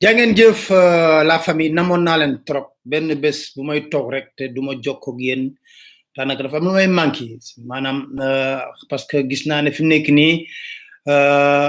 yaa ngeen jëf euh, la famille namoon naa leen trop benn bés bu may toog rek te du ma jokk ak yéen daanaka dafa am lu may manqué maanaam euh, parce que gis naa ne fi mu nekk nii euh,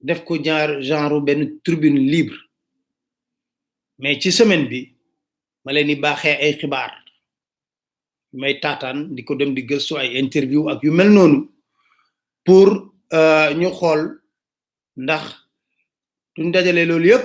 def ko genre genre benn tribune libre mais ci semaine bi ma leen di baaxee ay xibaar may taataan di ko dem di gëstu ay interview ak yu mel noonu pour ñu xool ndax duñ dajale loolu yëpp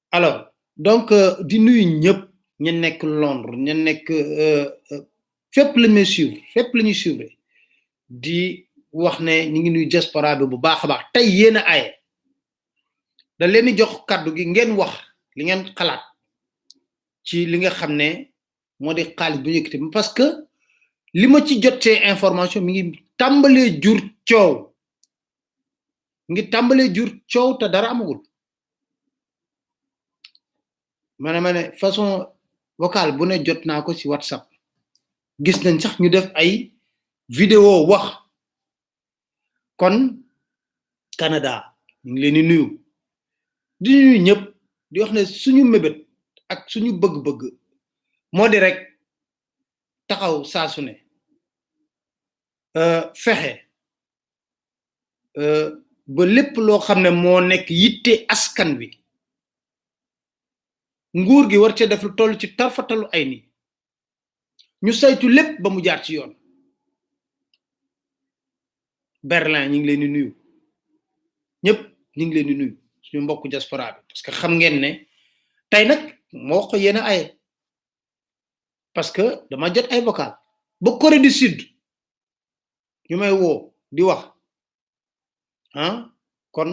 alors donc euh, di nuyu ñëpp ña nekk Londres ña nekk euh, euh, fépp la ñuy suivre fépp la ñuy suivre di wax ne ñu ngi nuyu diaspora bi bu baax a baax tey yéen a aye da leen di jox kàddu gi ngeen wax li ngeen xalaat ci li nga xam ne moo di xaalis bu ñu yëkkati parce que li ma ci jotee information mi ngi tàmbalee jur coow mi ngi tàmbalee jur coow te dara amagul ma ne ma ne façon vocal bu ne jot naa ko ci whatsapp gis nañ sax ñu def ay vidéo wax kon Canada ñu ngi leen di nuyu di nuyu ñëpp di wax ne suñu mébét ak suñu bëgg-bëgg moo di rek taxaw saa su ne fexe ba lépp loo xam ne moo nekk yitte askan wi nguur gi war cee def lu toll ci tarfatalu ay ni ñu saytu lépp ba mu jaar ci yoon Berlin ñu ngi leen di nuyu ñëpp ñu ngi leen di nuyu suñu mbokku diaspora bi parce que xam ngeen ne tey nag moo wax ko yéen a aye parce que dama jot ay vocal ba Corée du Sud ñu may woo di wax ah kon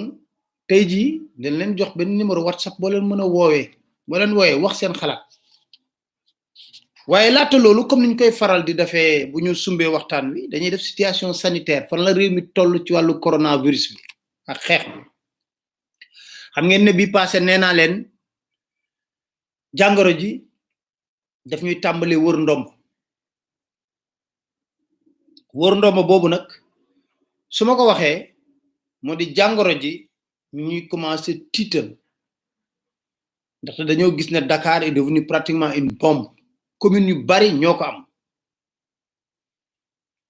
tey jii dañ leen jox benn numéro whatsapp boo leen mën a woowee boo leen wooyee wax seen xalaat waaye laata loolu comme niñ koy faral di defee bu ñu sumbee waxtaan wi dañuy def situation sanitaire fan la réew mi toll ci wàllu coronavirus bi ak xeex bi xam ngeen ne bi passé nee naa leen jàngoro ji daf ñuy tàmbale wër ndomb wër ndomb boobu nag su ma ko waxee moo di jàngoro ji ñuy commencé tiital ndaxte dañoo gis ne Dakar est devenu pratiquement une bombe commune yu bari ñoo ko am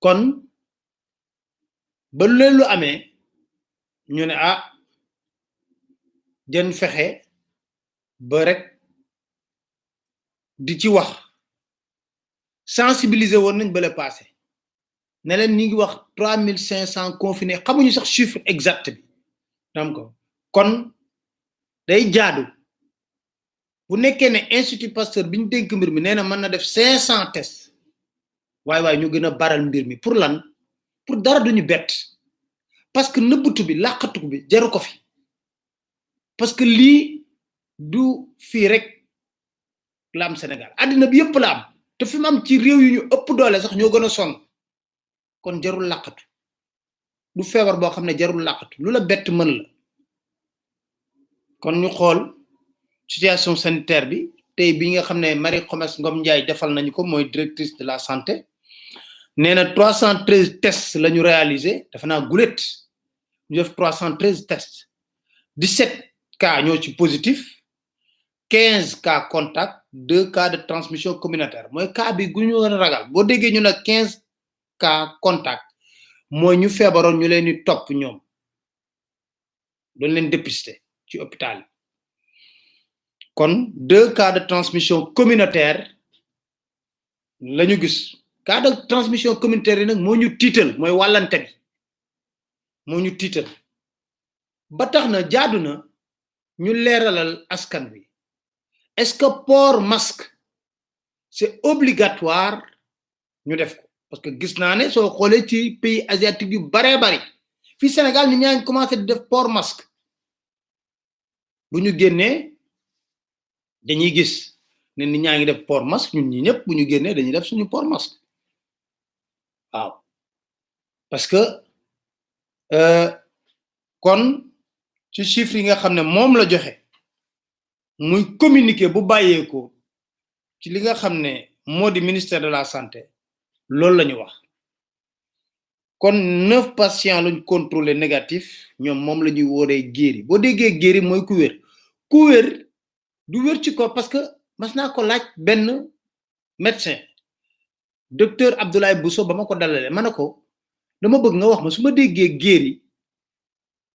kon ba lu leen lu amee ñu ne ah den fexe ba rek di ci wax sensibiliser woon nañ bale passé ne leen ñu ngi wax trois mille cinq cent confinés xamuñu sax chiffre exact bi donc kon day jaadu bu nekkee ne institut Pasteur bi ñu dénk mbir mi nee na mën na def cinq cent tests waaye waaye ñu gën a baral mbir mi pour lan pour dara duñu bett parce que nëbbatu bi làqatu bi jaru ko fi parce que lii du fii rek la am Sénégal àddina bi yëpp la am te fi mu am ci réew yu ñu ëpp doole sax ñoo gën a sonn kon jarul làqatu du feebar boo xam ne jarul làqatu lu la bett mën la kon ñu xool situation sanitaire bi tey bi nga xam ne Marie Khomesse Ngom Ndiaye defal nañu ko mooy directrice de la santé nee na 313 tests la ñu réalisé dafa naa gulet ñu def 313 tests 17 cas ñoo ci positif 15 cas contact 2 cas de transmission communautaire mooy cas bi gu ñu gën a ragal boo déggee ñu ne 15 cas contact mooy ñu feebaroon ñu leen di topp ñoom doon leen dépister ci hôpital yi kon 2 cas de transmission communautaire la ñu gis cas de transmission communautaire yi nag moo ñu tiital mooy wàllante bi moo ñu tiital ba tax na jaadu na ñu leeralal askan wi est-ce que port masque c'est obligatoire ñu def ko parce que gis naa ne soo xoolee ci pays asiatique yu baree bari fii Sénégal nit ñaa ngi commencé di def port masque bu ñu génnee dañuy gis ne nit ñaa ngi def port masque ñun ñi ñëpp bu ñu génnee dañuy def suñu port masque waaw parce que kon ci chiffre yi nga xam ne moom la joxe muy communiqué bu bàyyeekoo ci li nga xam ne moo di ministère de la santé loolu la ñu wax kon neuf patients lañ contrôlé négatif ñoom moom la ñuy wooree guéri boo déggee guéri mooy ku wér ku wér du wér ci ko parce que mas naa ko laaj benn médecin docteur Abdoulaye Bousso ba ma ko dalalee ma ne ko dama bëgg nga wax ma su ma déggee guéri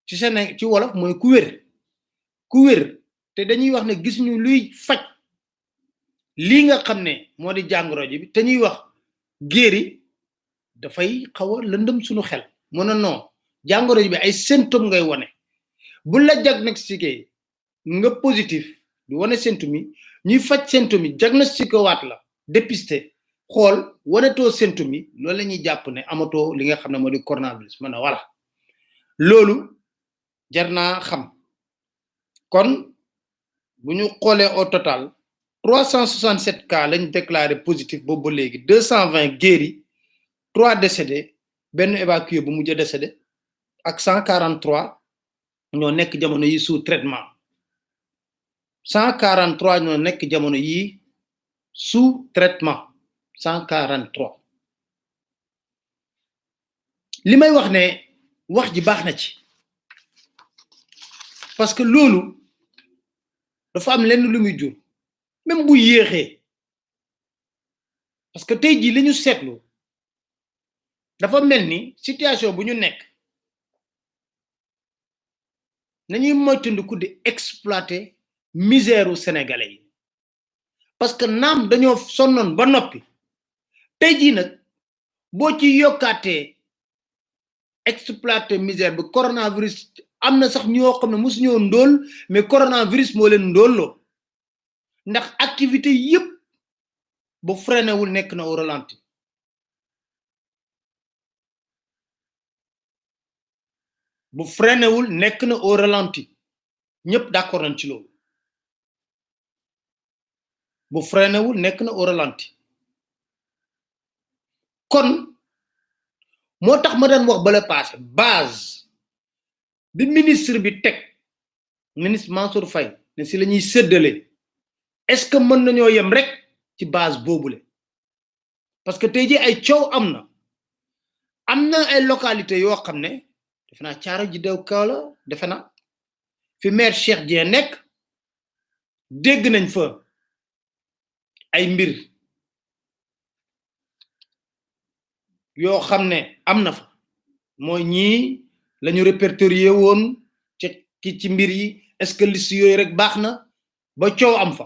ci Séné ci wolof mooy ku wér ku wér te dañuy wax ne gis ñu luy faj lii nga xam ne moo di jàngoro ji bi te ñuy wax géeri dafay xaw a lëndëm suñu xel mën a non jàngoro ji bi ay symptôme ngay wone bu la diagnostiqué nga positif di wane symptôme yi ñuy faj symptôme yi diagnostiqué waat la dépisté xool wanetoo symptôme yi loolu la ñuy jàpp ne amatoo li nga xam ne moo di coronavirus ma ne voilà loolu jar naa xam kon bu ñu xoolee au total 367 cas lañ déclaré positif boobu ba léegi 220 guéris 3 décédés benn évacué bu mujj a décédé ak 143 ñoo nekk jamono yi sous traitement cent quarante trois ñoo nekk jamono yi sous traitement cent quarante trois li may wax ne wax ji baax na ci parce que loolu dafa am lenn lu muy jur même bu yéexee parce que tey jii li ñu seetlu dafa mel ni situation bu ñu nekk nañuy moytandiku di exploiter misère u sénégalais yi parce que naam dañoo sonnoon ba noppi tey jii nag boo ci yokkaatee exploiter misère bi coronavirus am na sax ñoo xam ne mosu ñoo ndóol mais coronavirus moo leen ndóolloo ndax activité yépp bu freiné wul nekk na au ralenti bu freiné wul nekk na au ralenti ñëpp d'accord nañ ci loolu bu freiné wul nekk na au ralenti kon moo tax ma daan wax bala passé base bi ministre bi teg ministre Mansour Faye ne si la ñuy séddale est-ce que mën nañoo yem rek ci base boobule parce que tey ji ay coow am na am na ay localité yoo xam ne defe naa caaro ji daw kaw la defe naa fi maire Cheikh Dieng nekk dégg nañ fa ay mbir yoo xam ne am na fa mooy ñii lañu répertorié woon ci ki ci mbir yi est-ce que liste yooyu rek baax na ba coow am fa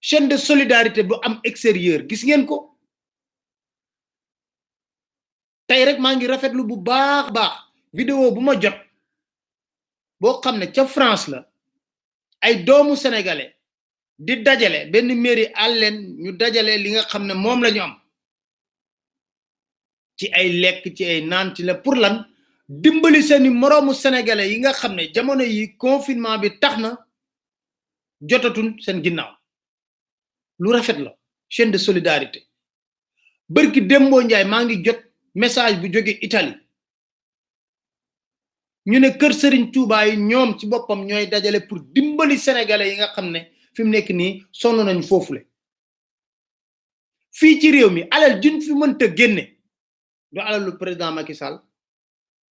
chaîne de solidarité bu am extérieur gis ngeen ko tey rek maa ngi rafetlu bu baax baax vidéo bu ma jot boo xam ne ca France la ay doomu sénégalais di dajale benn mairie àlleen ñu dajale li nga xam ne moom la ñu am ci ay lekk ci ay naan ci la pour lan dimbali seeni moroomu sénégalais yi nga xam ne jamono yi confinement bi tax na jotatun seen ginnaaw lu rafet la chaîne de solidarité bërki démboo njaay maa ngi jot message bu jóge Italie ñu ne kër Serigne Touba yi ñoom ci boppam ñooy dajale pour dimbali sénégalais yi nga xam ne fi mu nekk nii sonn nañ foofule fii ci réew mi alal juñ fi mënta génne du alalu président Macky Sall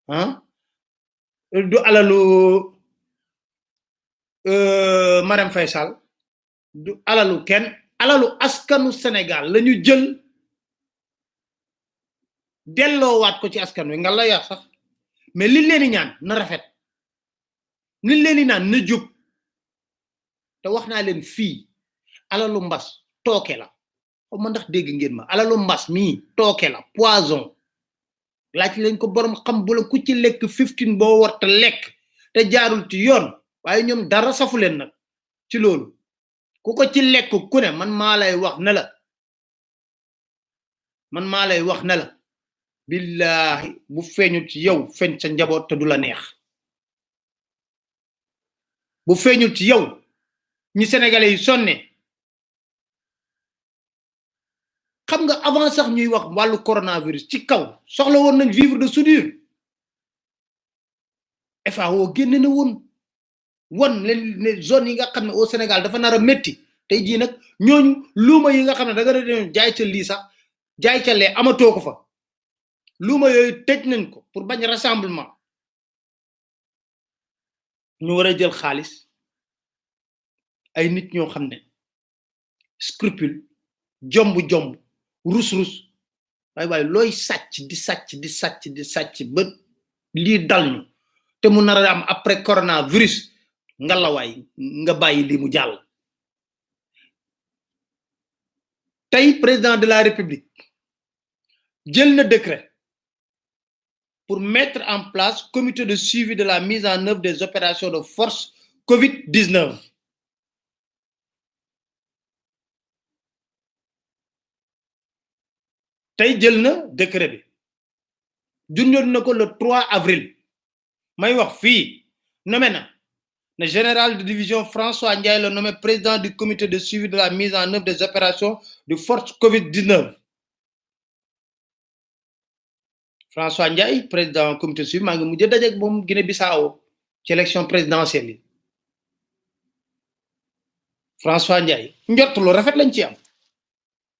ah du alalu euh, Marème Faye Sall du alalu kenn alalu askanu Sénégal la ñu jël delloowaat ko ci askan wi nga la yaa sax mais li leen di ñaan na rafet li leen di naan na jub te wax naa leen fii alalu mbas tooke la xaw ma ndax dégg ngeen ma alalu mbas mii tooke la poison laaj leen ko borom xam bu la ku ci lekk 15 boo war te lekk te jaarul ci yoon waaye ñoom dara safu leen nag ci loolu ku ko ci lekk ku ne man maa lay wax ne la man maa lay wax ne la billahi bu feeñu ci yow feeñ sa njaboot te du la neex bu feeñu ci yow ñi sénégalais yi sonne xam nga avant sax ñuy wax wàllu coronavirus ci kaw soxla woon nañ vivre de soudure FAO génne na woon wan leen ne zone yi nga xam ne au Sénégal dafa nar a métti tey jii nag ñooñu luuma yi nga xam ne da nga doon jaay ca lii sax jaay ca lee amatoo ko fa luuma yooyu tëj nañ ko pour bañ rassemblement ñu war a jël xaalis ay nit ñoo xam ne scrupule jomb jomb rus rus waaye waaye looy sàcc di sàcc di sàcc di sàcc ba lii dal ñu te mu nar a am après coronavirus nga la waay nga bàyyi lii mu jàll tey président de la république jël na décret pour mettre en place comité de suivi de la mise en œuvre des opérations de force Covid-19 tey jël na décret bi junjoon na ko le 3 avril may wax fii nommé na le général de division François Ndiaye le nommé président du comité de suivi de la mise en œuvre des opérations de force Covid-19 François Ndiaye président comité suivi maa ngi mujj daje ak moom Guinée Bissau ci élection présidentielle yi François Ndiaye njort lu rafet lañ ci am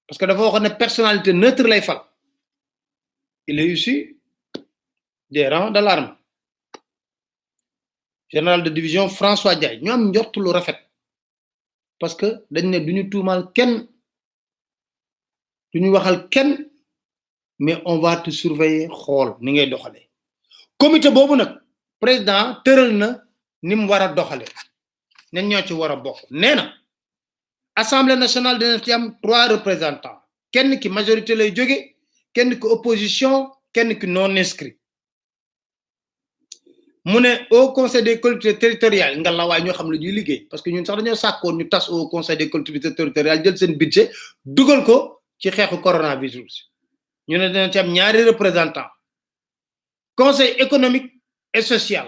parce que dafa waxoon ne personnalité neutre lay fal il est issu des rangs de l'armée général de division François Ndiaye ñu am njort lu rafet parce que dañ ne duñu tuumaal kenn duñu waxal kenn mais on va te surveiller xool ni ngay doxale comité boobu nag président tëral na ni mu war a doxale ñen ñoo ci war a bokk nee na assemblée nationale dina ci am trois représentants kenn ki majorité lay jóge kenn ki opposition kenn ki non inscrit mu ne au conseil des collectivités territoriales nga la waay ñoo xam ne ñuy liggéey parce que ñun sax dañoo sàkkoon ñu tas au conseil des collectivités territoriales jël seen budget dugal ko ci xeexu coronavirus ñu ne dina ci am ñaari représentant conseil économique et social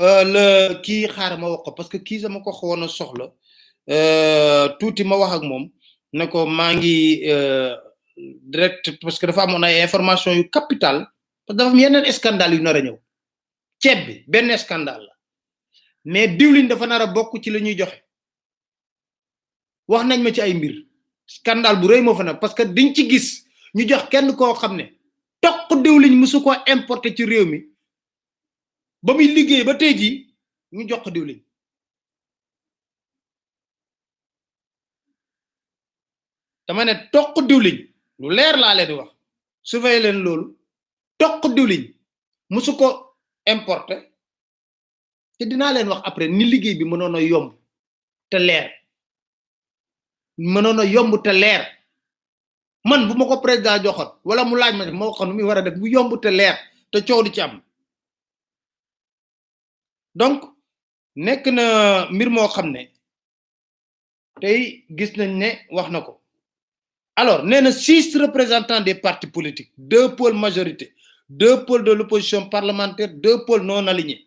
euh, le kii xaar ma wax ko parce que kii sama ko xawoon a soxla euh, tuuti ma wax ak moom ne ko maa ngi euh, direct parce que dafa amoon ay information yu capital parce que dafa am yeneen scandale yu nar a ñëw ceeb bi benn scandale la mais diwlin dafa nar a bokk ci la ñuy joxe wax nañ ma ci ay mbir scandale bu rëy moo fa nag parce que diñ ci gis ñu jox kenn koo xam ne toq diwlin musu ko importer ci réew mi ba muy liggéey ba tey jii ñu jox ko diwlin dama ne toq diwlin lu leer laa leen di wax surveiller leen loolu toq diwlin musu ko importer te dinaa leen wax après ni liggéey bi mënoon a yomb te leer mënoon a yomb te leer man bu ma ko président joxoon wala mu laaj ma def ma waxoon nu muy war a def mu yomb te leer te coow di ci am donc nekk na mbir moo xam ne tey gis nañ ne wax na ko alors nee na six représentants des partis politiques deux pôles majorité deux pôles de l'opposition parlementaire deux pôles non alignés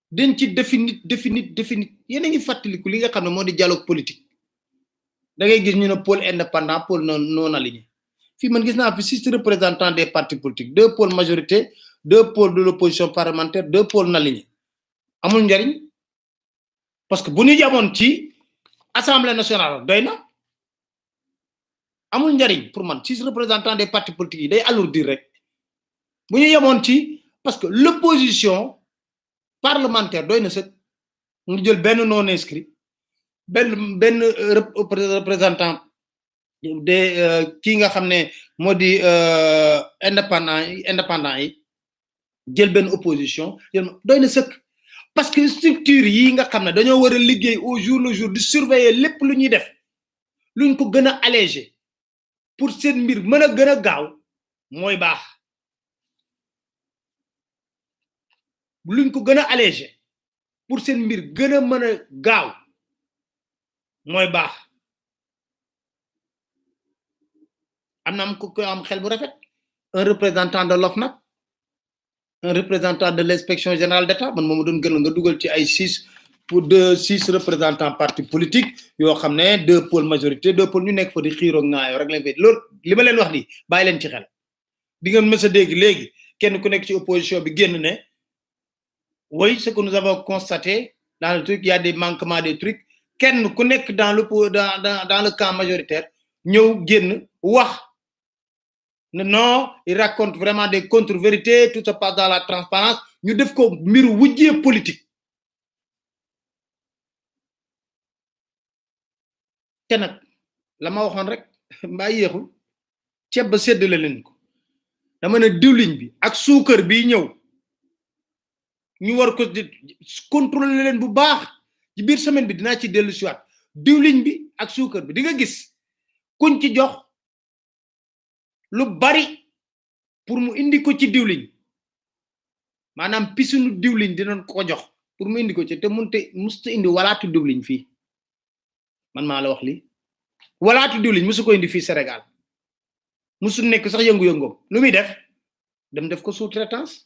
den ci définit définit définit yéen a ngi fàttaliku li nga xam ne moo di dialogue politique da ngay gis ñu ne pôle indépendant pôle non non aligné fii man gis naa fi six représentants des partis politiques deux pôles majorité deux pôles de l'opposition parlementaire deux pôles non alignés amul njariñ parce que bu ñu jamoon ci assemblée nationale doy na amul njariñ pour man six représentants des partis politiques yi day alourdir rek bu ñu yemoon ci parce que l'opposition parlementaire doy na sëkk nga jël benn non inscrit benn benn représentant de kii nga xam ne moo di indépendant yi indépendant yi jël benn opposition jël doy na sëkk parce que structure yi nga xam ne dañoo war a liggéey au jour le jour di surveiller lépp lu ñuy def luñ ko gën a allégé pour seen mbir mën a gën a gaaw mooy baax luñ ko gën a allégé pour seen mbir gën a mën a gaaw mooy baax am na am ku ko am xel bu rafet un représentant de l'OFNAC un représentant de l'inspection générale d'État man moom doon gën nga dugal ci ay six pour deux six représentants parti politique yoo xam ne deux pôles majorité deux pôles ñu nekk fa di xiiroo ŋaayoo rek lañ fay loolu li ma leen wax nii bàyyi leen ci xel di ngeen mës a dégg léegi kenn ku nekk ci opposition bi génn ne oui ce que nous avons constaté dans le truc il y a des manquements des trucs kenn ku nekk dans le pou- dans dans dans le camp majoritaire ñëw génn wax ne non il raconte vraiment des contre-vérités tout se passe dans la transparence ñu def ko mbiru wujjee politique te nag la ma waxoon rek mbaa yéexul ceeb ba séddale leen ko dama ne diwliñ bi ak suukar bi ñëw ñu war ko di contrôler leen bu baax ci biir semaine bi dinaa ci dellu siwaat diwliñ bi ak suukar bi di nga gis kuñ ci jox lu bari pour mu indi ko ci diwliñ maanaam pisinu diwliñ dinañ ko ko jox pour mu indi ko ci te munte musta indi walaatu diwliñ fii man maa la wax li walaatu diwliñ musu ko indi fii Sénégal musu nekk sax yëngu-yëngoom lu muy def dem def ko sous-traitance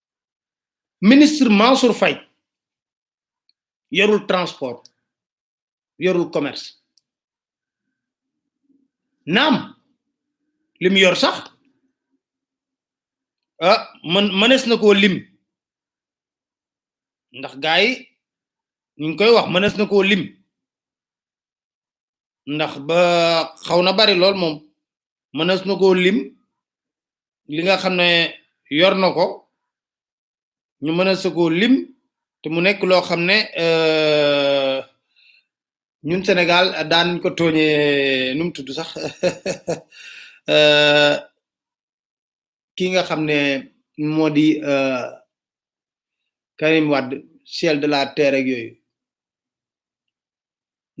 ministre Mansour Faye yorul transport yorul commerce naam li mu yor sax ah man mënees na koo lim ndax gaa yi ñu ngi koy wax mënees na koo lim ndax ba xaw na bari lool moom mënees na koo lim li nga xam ne yor na ko ñu mën a sëgoo lim te mu nekk loo xam ne ñun Sénégal daan nañ ko tooñee nu mu tudd sax ki nga xam ne moo di Karim Wade ciel de la terre ak yooyu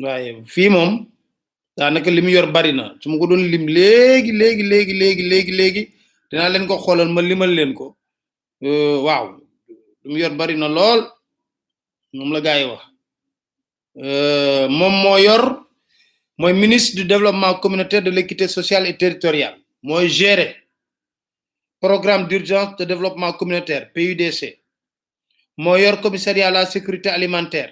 waaye fii moom daanaka li mu yor bari na su ma ko doon lim léegi léegi léegi léegi léegi léegi dinaa leen ko xoolal ma limal leen ko waaw li mu yor bari na lool moom la gaa yi wax moom moo yor mooy ministre du développement communautaire de l'équité sociale et territoriale mooy gérer programme d'urgence de développement communautaire PUDC moo yor commissariat à la sécurité alimentaire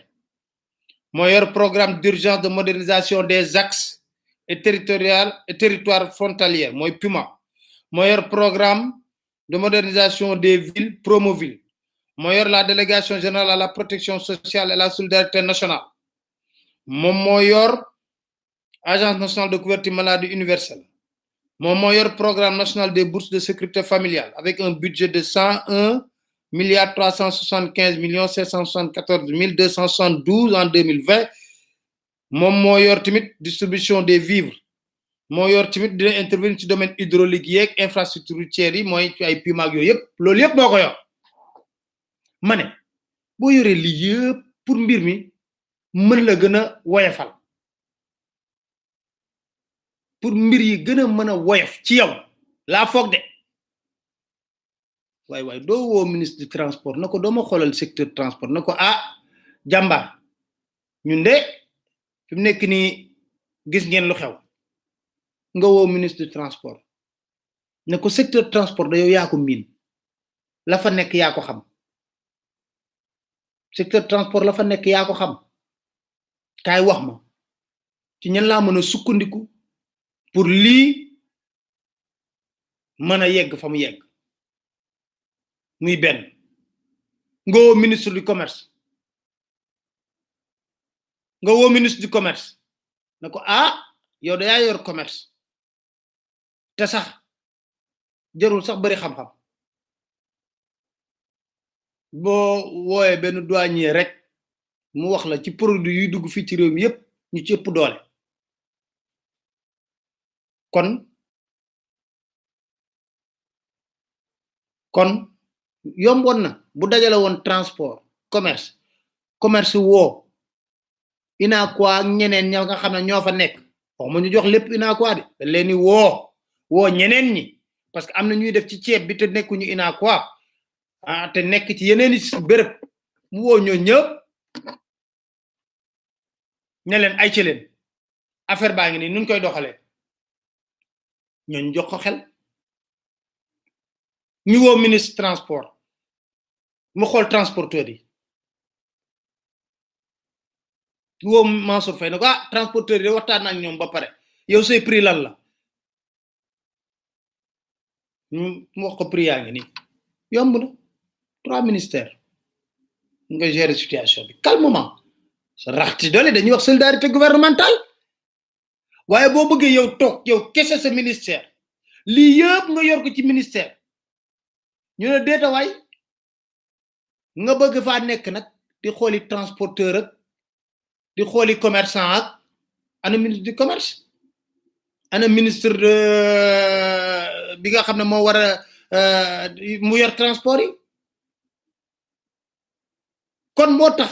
moo yor programme d'urgence de modernisation des axes et territorial et territoires frontaliers mooy PUMA moo yor programme de modernisation des villes Promoville moo yor la délégation générale à la protection sociale et la solidarité nationale moom moo yor agence nationale de couverture maladie universelle moom moo yor programme national des bourses de sécurité familiale avec un budget de cent un milliards trois cent soixante quinze millions sept cent soixante quatorze mille deux cent soixante douze en deux mille vingt moom moo yor tamit distribution des vivres moo yor tamit dina intervenir ci domaine hydraulique yeeg infrastructure routière yi mooy ci ay piment ak yooyu yëpp loolu yëpp moo ko yor ma ne boo yoree lii yëpp pour mbir mi mën la gën a woyefal pour mbir yi gën a mën a woyef ci yow laa foog de waaye waaye doo woo ministre du transport na ko doo ma xoolal secteur transport na ko ah jàmbaar ñun de fi mu nekk nii gis ngeen lu xew nga woo ministre du transport ne ko secteur transport da yow yaa ko miin la fa nekk yaa ko xam secteur transport la fa nekk yaa ko xam kaay wax ma ci ñan laa mën a sukkandiku pour lii mën a yegg fa mu yegg muy benn nga woo ministre du commerce nga woo ministre du commerce na ko ah yow da yaa yor commerce te sax jarul sax bari xam-xam boo wooyee benn douanier rek mu wax la ci produit yuy dugg fii ci réew mi yépp ñu ci ëpp doole kon kon yomboon na bu dajale woon transport commerce commerce woo UNACOIS ak ñeneen ña nga xam ne ñoo fa nekk waxuma ñu jox lépp UNACOIS de dañ leen di woo woo ñeneen ñi parce que am na ñuy def ci ceeb bi te nekkuñu UNACOIS ah te nekk ci yeneen i béréb mu woo ñoo ñëpp ne leen ay ci leen affaire baa ngi nii nun koy doxalee ñooñu jox ko xel ñu woo ministre transport mu xool transporteur yi woo Mansour Faye ne ko ah transporteur yi waxtaan na ak ñoom ba pare yow say prix lan la mu wax ko prix yaa ngi nii yomb na trois ministères nga gérer situation bi calmement sa raxti doole dañuy wax solidarité gouvernementale waaye boo bëggee yow toog yow kese sa ministère lii yëpp nga yor ko ci ministère ñu ne déeta waay nga bëgg faa nekk nag di xooli transporteur ak di xooli commerçant ak ana ministre du commerce ana ministre de bi nga xam ne moo war a mu yor transport yi kon moo tax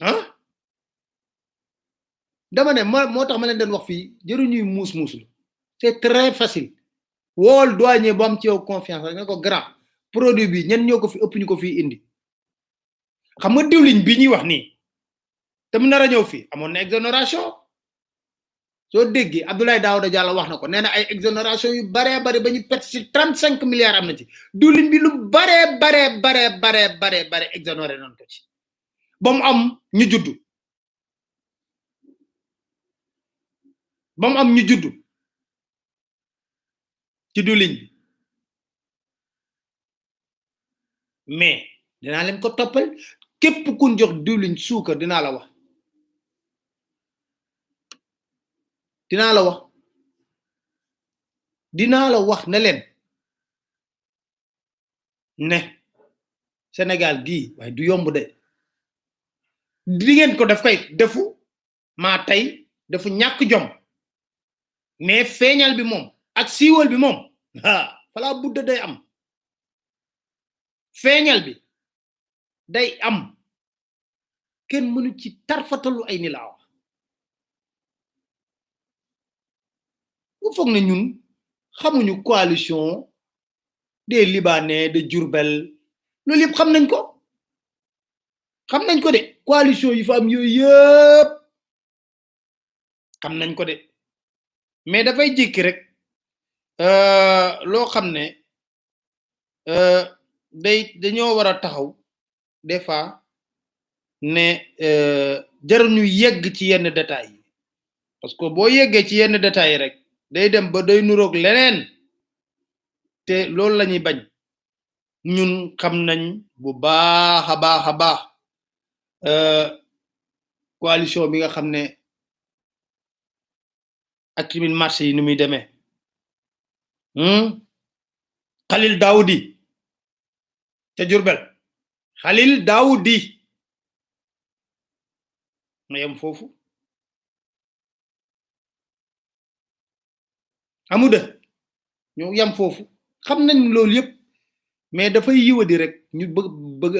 ah dama ne ma moo tax ma leen doon wax fii jëruñuy muus muus la c'est très facile wool douanier bu am ci yow confiance rek ne ko grand produit bi ñen ñoo ko fi ëpp ñu ko fii indi xam nga diwliñ bi ñuy wax nii te mu nar a ñëw fii amoon na exonération soo déggee Abdoulaye Daouda Diallo wax na ko nee na ay exonération yu baree bari ba ñu pet ci trente cinq milliards am na ci diwlin bi lu baree baree baree baree baree bare exonéré nañ ko ci ba mu am ñu juddu ba mu am ñu juddu ci diwlin bi mais dinaa leen ko toppal képp ku ñu jox diwlin suukar dinaa la wax dinaa la wax dinaa la wax ne leen ne Sénégal gii waaye du yomb de di ngeen ko def kay defu maa tey dafa ñàkk jom mais feeñal bi moom ak siiwal bi moom ah fala budda day am feeñal bi day am kenn mënu ci tarfatalu ay ni laa wax bu foog na ñun xamuñu coalition des libanais de Diourbel loolu yëpp xam nañ ko xam nañ ko de coalition yi fa am yooyu yëpp xam nañ ko de mais dafay jékki rek euh, loo xam ne euh, day dañoo war a taxaw des fois ne euh, jarul ñu yegg ci yenn détails yi parce que boo yeggee ci yenn détails yi rek day dem ba day nuroog leneen te loolu la ñuy bañ ñun xam nañ bu baax a baax a baax coalition bi nga xam ne ak tamit marché yi ni muy demee Khalil Daoudi ca Jurbel Khalil Daoudi ma yem foofu amu de ñu yam foofu xam nañ loolu yëpp mais dafay yiwadi rek ñu bëgg bëgg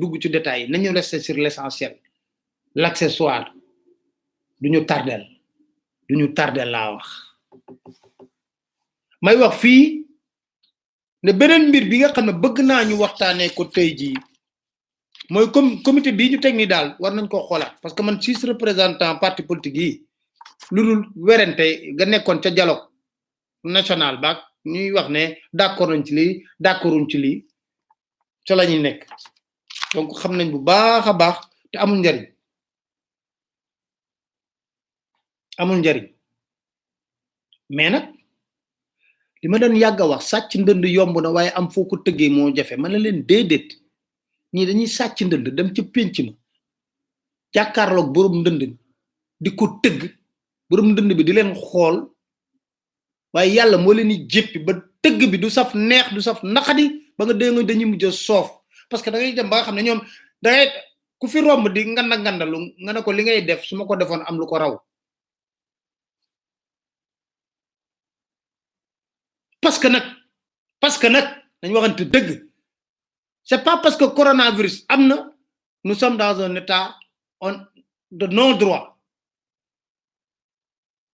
dugg ci détails yi nañu rester sur l'essentiel l'accessoire du ñu tardel du ñu tardel laa wax may wax fii ne beneen mbir bi nga xam ne bëgg naa ñu waxtaanee ko tey jii mooy comme comité bii ñu teg ni daal war nañ koo xoolaat parce que man six représentant parti politique yi lu dul werante nga nekkoon ca dialogue national baak ñuy wax ne d'accord nañ ci lii d'accorduñ ci lii ca la ñuy nekk donc xam nañ bu baax a baax te amul njariñ amul njariñ mais nag li ma doon yàgg a wax sàcc ndënd yomb na waaye am foo ko tëggee moo jafe ma ne leen déedéet ñii dañuy sàcc ndënd dem ca pénc ma jàkkaarloog borom ndënd bi di ko tëgg borom ndënd bi di leen xool waaye yàlla moo leen di jéppi ba tëgg bi du saf neex du saf naqadi ba nga dégg nga dañuy mujj a soof parce que da ngay dem ba nga xam ne ñoom da ngay ku fi romb di nganda ngandalu nga ne ko li ngay def su ma ko defoon am lu ko raw parce que nag parce que nag dañ waxante dëgg c'est pas parce que coronavirus am na nous sommes dans un état on de non droit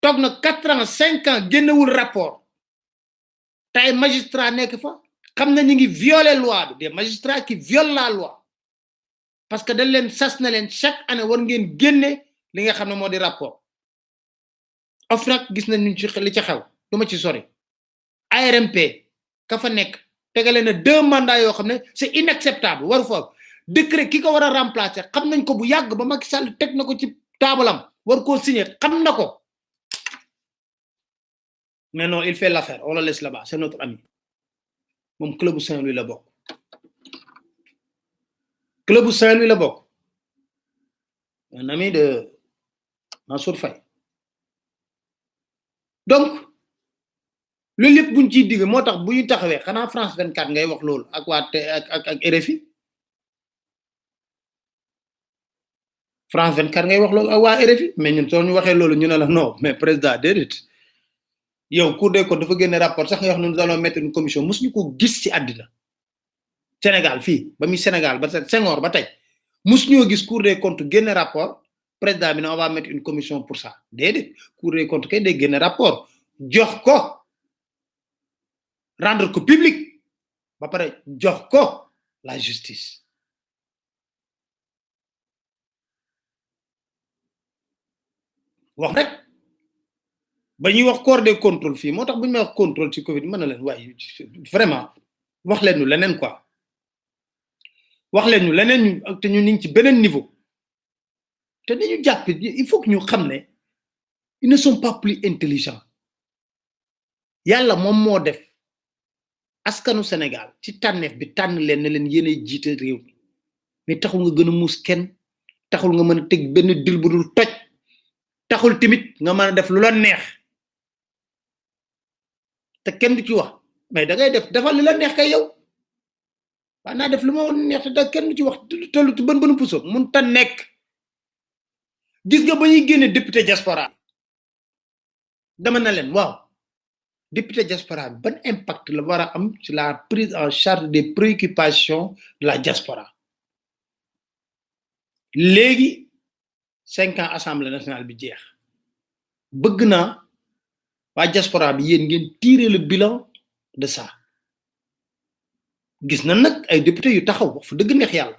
toog na quatre ans cinq ans génnewul rapport te ay magistrat nekk fa xam na ñu ngi violer loi bi des magistrats qui violent la loi parce que dañ leen sas na leen chaque année war ngeen génne li nga xam ne moo di rapport of nag gis nañ ñu ci li ca xew du ma ci sori ARMP ka fa nekk tegale na deux mandats yoo xam ne c'est inacceptable waru fa décret ki ko war a remplacer xam nañ ko bu yàgg ba Macky Sall teg na ko ci taabalam war koo signer xam na ko mais non il fait l'affaire on le laisse là-bas c'est notre ami moom club bu Saint-Louis la bokk club bu Saint-Louis la bokk un ami de Mansour Faye donc loolu lépp buñ ciy digg moo tax bu ñu taxawee xanaa France 24 ngay wax loolu ak waa te ak ak ak RFI France 24 ngay wax loolu ak waa RFI mais ñun soo ñu waxee loolu ñu ne la non mais président déedéet yow Cour des comptes dafa génne rapport sax nga wax ne nous allons mettre une commission mosuñu ko gis ci àddina Sénégal fii ba muy Sénégal ba Senghor ba tey mus ñoo gis Cour des comptes génne rapport président bi ne on va mettre une commission pour ça déedéet Cour des comptes kay day génne rapport jox ko rendre ko public ba pare jox ko la justice wax rek ba ñuy wax corps de contrôle fii moo tax bu ñu may wax contrôle ci Covid mën na leen waaye vraiment wax leen ñu leneen quoi wax leen ñu leneen ñu te ñu niñ ci beneen niveau te dañu jàpp il faut que ñu xam ne ils ne sont pas plus intelligents yàlla moom moo def askanu Sénégal ci tànneef bi tànn leen ne leen yéenay jiite réew mi mais taxul nga gën a muus kenn taxul nga mën a teg benn dil bu dul toj taxul timit nga mën a def lu la neex te kenn du ci wax mais da ngay def defal li la neex kay yow waa naa def lu ma neex te da kenn du ci wax te lu bën bënu puso mun ta nekk gis nga ba ñuy génne député diaspora dama na leen waaw député diaspora bi ban impact la war a am ci la prise en charge des préoccupations de la diaspora léegi cinq ans assemblée nationale bi jeex bëgg naa waa diaspora bi yéen ngeen tirer le bilan de ça gis na nag ay député yu taxaw wax fa dëgg neex yàlla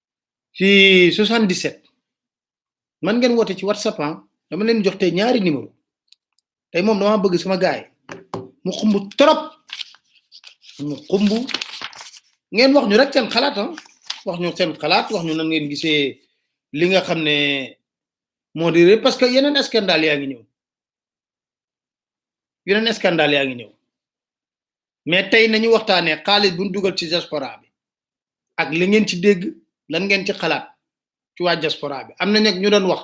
ci 77 man ngeen woote ci whatsapp ah dama leen jox tey ñaari numéro tey moom dama bëgg sama gaay mu xumb trop mu xumb ngeen wax ñu rek seen xalaat ah wax ñu seen xalaat wax ñu nan ngeen gisee li nga xam ne moo di parce que yeneen scandale yaa ngi ñëw yeneen scandale yaa ngi ñëw mais tey nañu waxtaanee xaalis bu ñu dugal ci diaspora bi ak li ngeen ci dégg lan ngeen ci xalaat ci waa diaspora bi am na nag ñu doon wax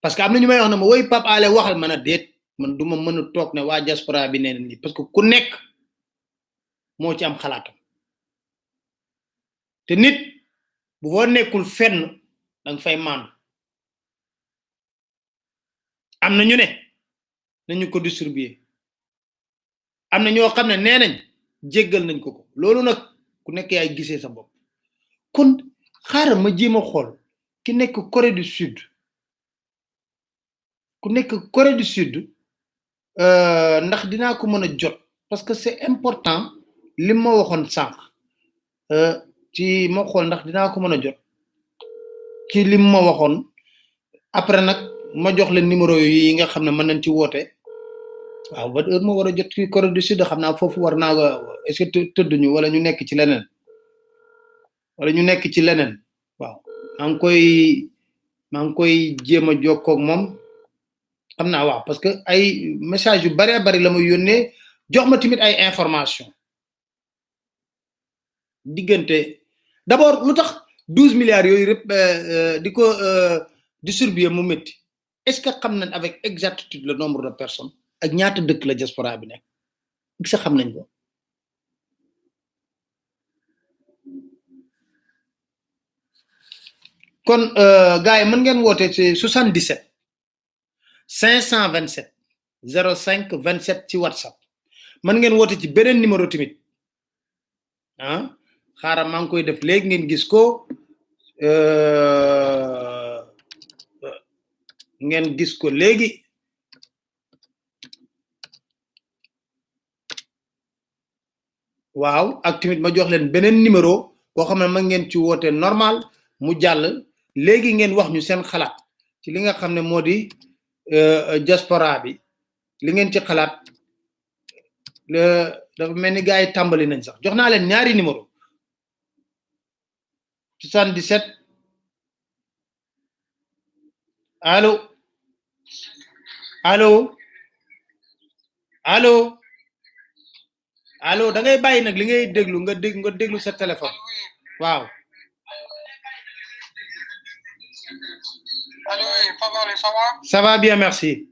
parce que am na ñu may wax ne ma woy Pape Alé waxal mën a déet man du ma mën a toog ne waa diaspora bi nee na nii parce que ku nekk moo ci am xalaatam te nit bu boo nekkul fenn danga fay maandu am na ñu ne nañu ko distribuer am na ñoo xam ne nee nañ jéggal nañ ko ko loolu nag ku nekk yaay gisee sa bopp kon xaaral ma jéem a xool ki nekk Corée du Sud ku nekk Corée du Sud ndax dinaa ko mën a jot parce que c'est important li ma waxoon sànq ci ma xool ndax dinaa ko mën a jot ci lim ma waxoon après nag ma jox leen numéro yi nga xam ne mën nañ ci woote waaw ba heure ma war a jot ci Corée du Sud xam naa foofu war naa est-ce que tëdduñu wala ñu nekk ci leneen wala ñu nekk ci leneen waaw maa ngi koy maa ngi koy jéem a jokkoo ak moom xam naa waaw parce que ay message yu baree bari la ma yónnee jox ma tamit ay information diggante d'abord lu tax douze milliards yooyu rëpp di ko distribuer mu métti est-ce que xam nañ avec exactitude le nombre de personnes ak ñaata dëkk la diaspora bi nekk est-ce que xam nañ ko kon gars yi mën ngeen woote ci 77 527 05 27 ci whatsapp mën ngeen woote ci beneen numéro tamit ah xaaral maa ngi koy def léegi ngeen gis ko euh, ngeen gis ko léegi waaw ak tamit ma jox leen beneen numéro boo xam ne ma ngeen ci woote normal mu jàll léegi ngeen wax ñu seen xalaat ci li nga xam ne moo di diaspora bi li ngeen ci xalaat dafa mel ni gars yi tàmbali nañ sax jox naa leen ñaari numéro 77 allo allo allo allo da ngay bàyyi nag li ngay déglu nga dégg nga déglu sa téléphone waaw Allô, oui, Papa, ça va ça va bien merci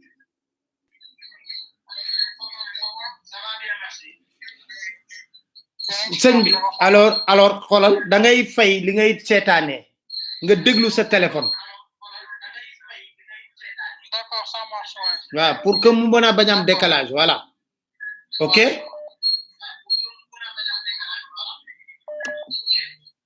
sëñ bi alors alors xoolal da ngay fay li ngay seetaanee nga déglu sa téléphone D'accord, ça marche, ouais. waaw pour que mu mën a bañ a am décalage voilà ok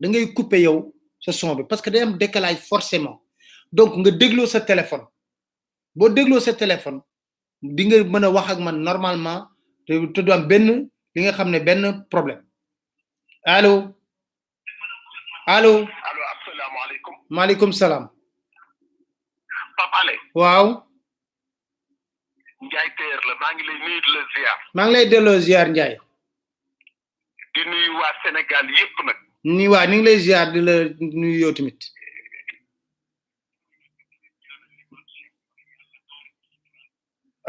da ngay couper yow sa son bi parce que day am décalage forcément donc nga dégloo sa téléphone boo dégloo sa téléphone di nga mën a wax ak man normalement te te du am benn li nga xam ne benn problème allo allo allo asalaamaaleykum maaleykum salaam Pape Alé waaw Ndiaye Téer la maa ngi lay nuyu di la ziar maa ngi lay delloo ziar Ndiaye di nuyu waa Sénégal yépp nag ni waa ni ngi lay ziar di la nuyu yow tamit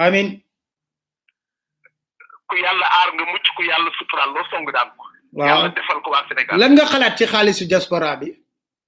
amin ku yàlla aar nga mucc ku yàlla suturaal loo song daan ko waaw yàlla defal ko waa Sénégal lan nga xalaat ci xaalisu diaspora bi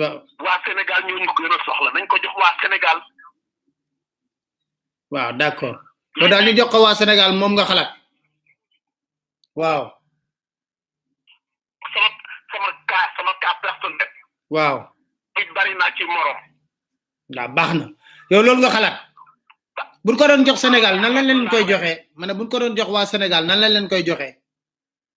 waaw waa Sénégal ñoo ñu gën a soxla nañ ko jox waa Sénégal. waaw d' accord loolu daal ñu jox ko waa Sénégal moom nga xalaat waaw. sama sama cas sama cas personnel. waaw. it bari naa ci morom. waaw baax na yow loolu nga xalaat buñ ko doon jox Sénégal nan lañ leen koy joxe ma ne buñ ko doon jox waa Sénégal nan lañ leen koy joxe.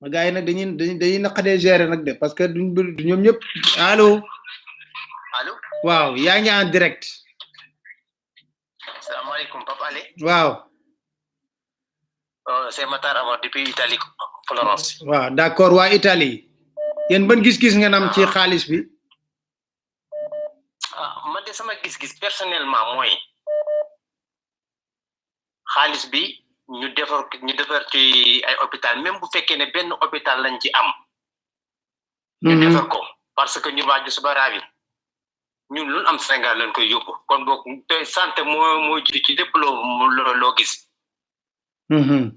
ma gars yi nag dañuy dañuy dañuy naqadee gérer nag de parce que duñ du ñoom ñëpp allo allo waaw yaa ngi en direct salaamaaleykum Papa Ale waaw Euh, c'est Matar Amar depuis Italie Florence waaw d'accord waa Italie yéen ban gis-gis ngeen am ci xaalis bi ah man de sama gis-gis personnellement mooy xaalis bi ñu defar ñu defar ci ay hôpital même bu fekkee ne benn hôpital lañ ci am ñu Mhm. defar ko parce que ñu waa Josubaraa bi ñun lu am Sénégal lañ koy yóbbu kon boog te santé moo moo jiitu ci lépp loo loo loo gis Mhm.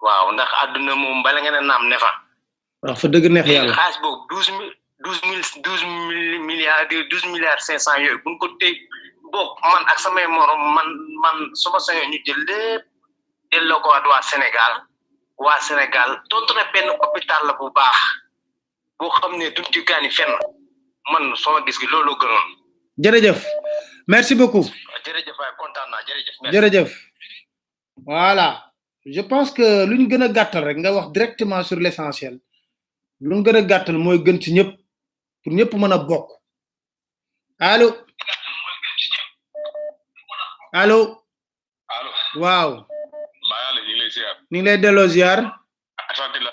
waaw ndax àdduna moom bala ngeen a naam ne fa waaw fa dëgg neex yàlla xaalis boobu douze mille douze mille douze mille milliards douze milliards cinq cent yooyu buñ ko tey boobu man ak samay morom man man su ma sañoon ñu jël lépp delloo ko waat waa Sénégal waa Sénégal tontu na benn hôpital la bu baax boo xam ne duñ ci gaani fenn man sama gis gi loolu gënoon jërëjëf merci beaucoup jërëjëf waay kontaan naa jërëjëf merci. jërëjëf voilà je pense que lu ñu gën a gàttal rek nga wax directement sur l' essentiel lu ñu gën a gàttal mooy gën ci ñëpp pour ñëpp mën a bokk allo allo allo waaw Baye Alé ñu ngi lay ziar ñu ngi lay delloo ziar asante la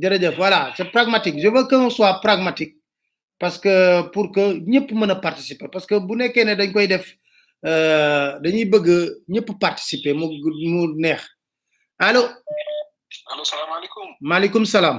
jërëjëf voilà c'est pragmatique je veux qu'on soit pragmatique parce que pour que ñëpp mën a participer parce que bu nekkee ne dañ koy def dañuy bëgg ñëpp participer mu mu neex allo allo salaamaaleykum maaleykum salaam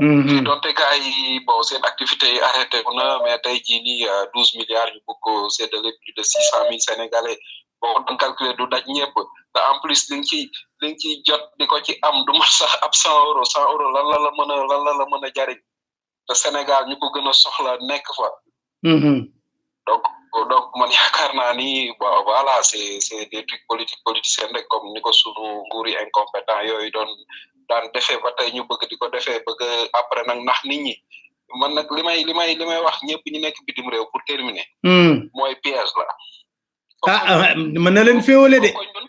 Mhm. donte gars yi bon seen activité yi arrêté wu na mais tey jii nii douze milliards ñu bëgg ko séddale plus de six cent mille sénégalais boo ko doon calculé du daj ñëpp te en plus li nga ciy li nga ciy jot di ko ci am du ma sax ab cent euro cent euro lan la la mën a lan la la mën a jariñ te Sénégal ñu ko gën a soxla nekk fa Mm-hmm. donc donc man yaakaar naa ni waaw voilà c'est c'est des trucs politiques politiciens rek comme ni ko sunu nguur yi incompétent yooyu doon daan defee ba tey ñu bëgg di ko defee bëgg après nag nax nit ñi man nag li may li may li may wax ñëpp ñu nekk bitim réew pour terminer. Mm. mooy piège la. ah ah, mën na leen féewale de. Comme que ñun-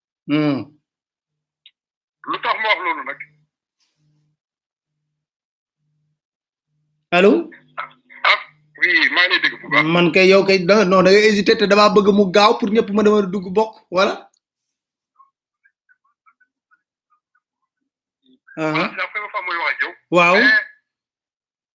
Hmm. lu tax ma wax loolu nag allo ah oui maa ngi lay dégg bu baax man kay yow kay da non da ngay hésité te damaa bëgg mu gaaw pour ñëpp ma dama dugg bokk wala ah c'est la première fois muy wax ak yow waaw mais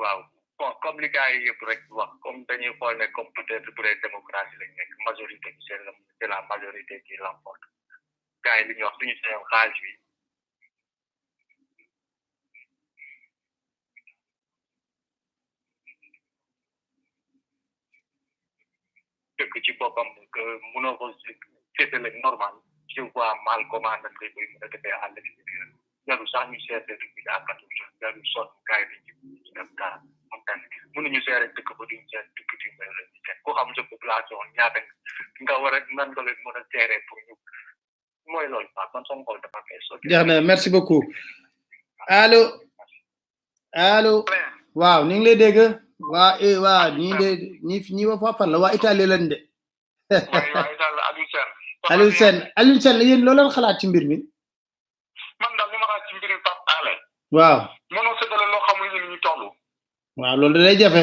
waaw bon comme li gars yi yëpp rek wax comme dañuy xool ne comme peut-être bu dee démocratie lañ nekk majorité bi c'est la c'est la majorité qui l'emporte gars yi li ñuy wax suñu sañoon xaalis bi dëkk ci boppam que mënoo ko séddale normal je vois mal comment nan ngay koy mën a defee à l'extérieur jarul sax ñu seet dëkk bi à quatorze heures jarul sonn gars yi dañ ci dem dara am tan mënuñu seere dëkk ba duñ seet dëkk di mel la ñu seet ku xam sa population ñaata nga war a nan nga leen mën a seere pour ñu mooy loolu Pape man sama xol dafa fees ok jeex na merci beaucoup allo allo waaw ñu ngi lay dégg waa eh, waa ñii de ñi ñi wa fa fan la waa Italie lañ de mooy waaye daal Aliou Sène Aliou Sène Aliou Sène la yéen loo leen xalaat ci mbir mi man daal li ma xalaat ci mbirum Pape Alé waaw mënoo séddale loo xamul ni ñu toll waaw loolu da lay jafe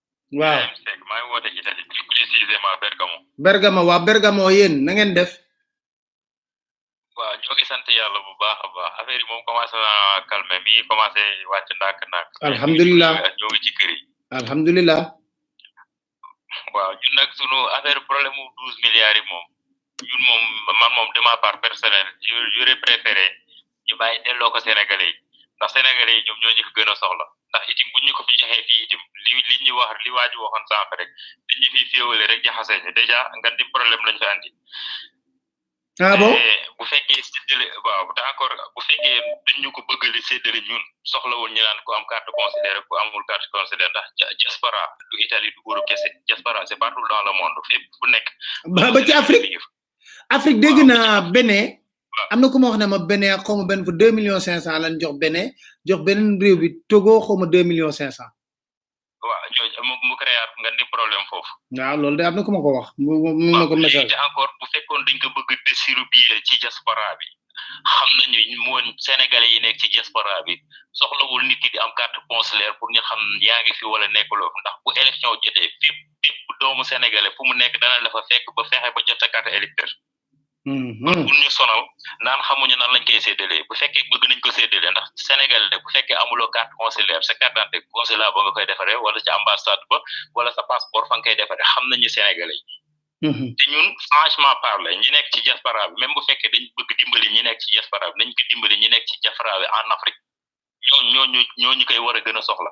waaw maa ngi woote Italie précisément Bergamo Bergamo waa Bergamo yéen na ngeen def waaw ñoo ngi sant yàlla bu baax a baax affaire yi moom commencé na calmer mi ngi commencé wàcc ndànk ndànk alhamdulilah ñoo ngi ci kër yi alhamdulilah waaw ñun nag sunu affaire problème mu douze milliards yi moom ñun moom man moom de ma part personnelle j'aurais préféré ñu bàyyi delloo ko Sénégalais yi ndax Sénégalais yi ñoom ñoo ñu ko gën a soxla ndax itim bu ñu ko fi joxee fii itim li li ñu wax li waa ji waxoon sànq rek li ñu fi féewale rek jaxase ñu dèjà nga di problème lañ fi andi. ah bon bu fekkee séddale waaw d'accord bu fekkee dañ ñu ko bëgg li séddale ñun soxlawul ñu naan ku am carte consulaire ku amul carte consulaire ndax diaspora du Italie du Europe kese diaspora c'est partout dans le monde fépp fu nekk. ba ba ci Afrique Afrique dégg naa Bénin am na ku ma wax ne ma Bénin xaw ma benn fa deux millions cinq cent lañ jox Bénin jox beneen réew bi Togo xaw ma deux millions cinq cent waaw ñooñu mu mu créé nga di problème foofu. waaw loolu de am na ku ma ko wax mu mu mu ma ko waaw message léegi encore bu fekkoon dañ ko bëgg distribuer ci diaspora bi xam nañu ñu woon sénégalais yi nekk ci diaspora bi soxlawul nit ki di am carte consulaire pour ñu xam yaa ngi fi wala nekkuloo fi ndax bu élection jotee fépp bépp doomu sénégalais fu mu nekk dana la fa fekk ba fexe ba jot sa carte électeur kon bu ñu sonal naan xamuñu nan lañ koy séddalee bu fekkee bëgg nañ ko séddalee ndax Sénégal de bu fekkee amuloo carte consulaire sa carte d'identité consulat ba nga koy defaree wala ci ambassade ba wala sa passeport fa nga koy defaree xam nañu Sénégalais yi te ñun franchement parlé ñi nekk ci diaspora bi même bu fekkee dañ bëgg dimbali ñi nekk ci diaspora bi nañ ko dimbali ñi nekk ci diaspora bi en Afrique ñoo ñooñu ñooñu koy war a gën a soxla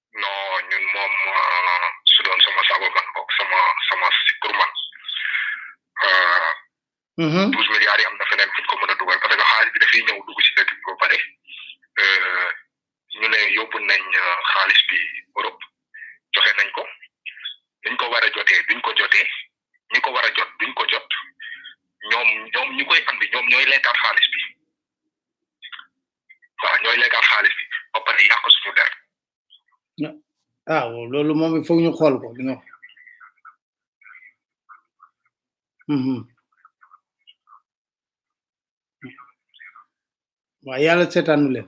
non ñun moom euh, su doon sama sago man boog sama sama si pour man euh, Mhm. douze milliards yi am na feneen fu ñu ko mën a dugal parce que xaalis bi dafay ñëw dugg si dëkk bi ba pare euh, ñu ne yóbbu nañ euh, xaalis bi Europe joxe nañ ko duñ ko war a jotee duñ ko jotee ñi ko war a jot duñ ko jot ñoom ñoom ñi koy andi ñoom ñooy lekkaat xaalis bi waaw ñooy lekkaat xaalis bi ba pare yàq suñu der ah waaw loolu moom il faut ñu xool ko li nga wax Mhm. waaw yàlla seetaanu leen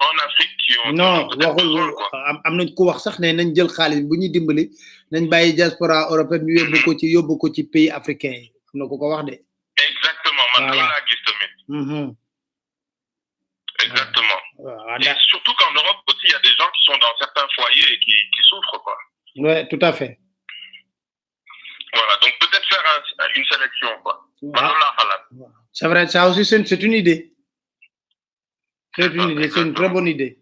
en Afrique qui ont. non waxul am nañ ko wax sax ne nañ jël xaalis bu ñuy dimbali nañ bàyyi diaspora européenne ñu yóbbu ko ci yóbbu ko ci pays africain yi am na ko ko wax de. exactement man loolu laa gis tamit. exactement. et surtout qu'en Europe aussi il y a des gens qui sont dans certains foyers et qui qui souffrent quoi. ouais tout à fait. voilà donc peut-être faire un, une sélection quoi. man loolu laa xalaat. c'est vrai ça aussi c'est une, c'est une idée. c'est une idée c'est une très bonne idée.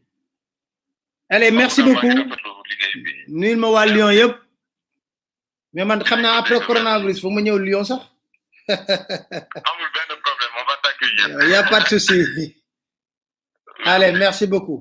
allez merci Vraiment, beaucoup di rafetlu liggéey bi. nuyul ma waa Lyon yëpp mais man xam naa après coronavirus fu ma ñëw Lyon sax amul benn problème on va t'accueillir. y a pas de souci allez merci beaucoup.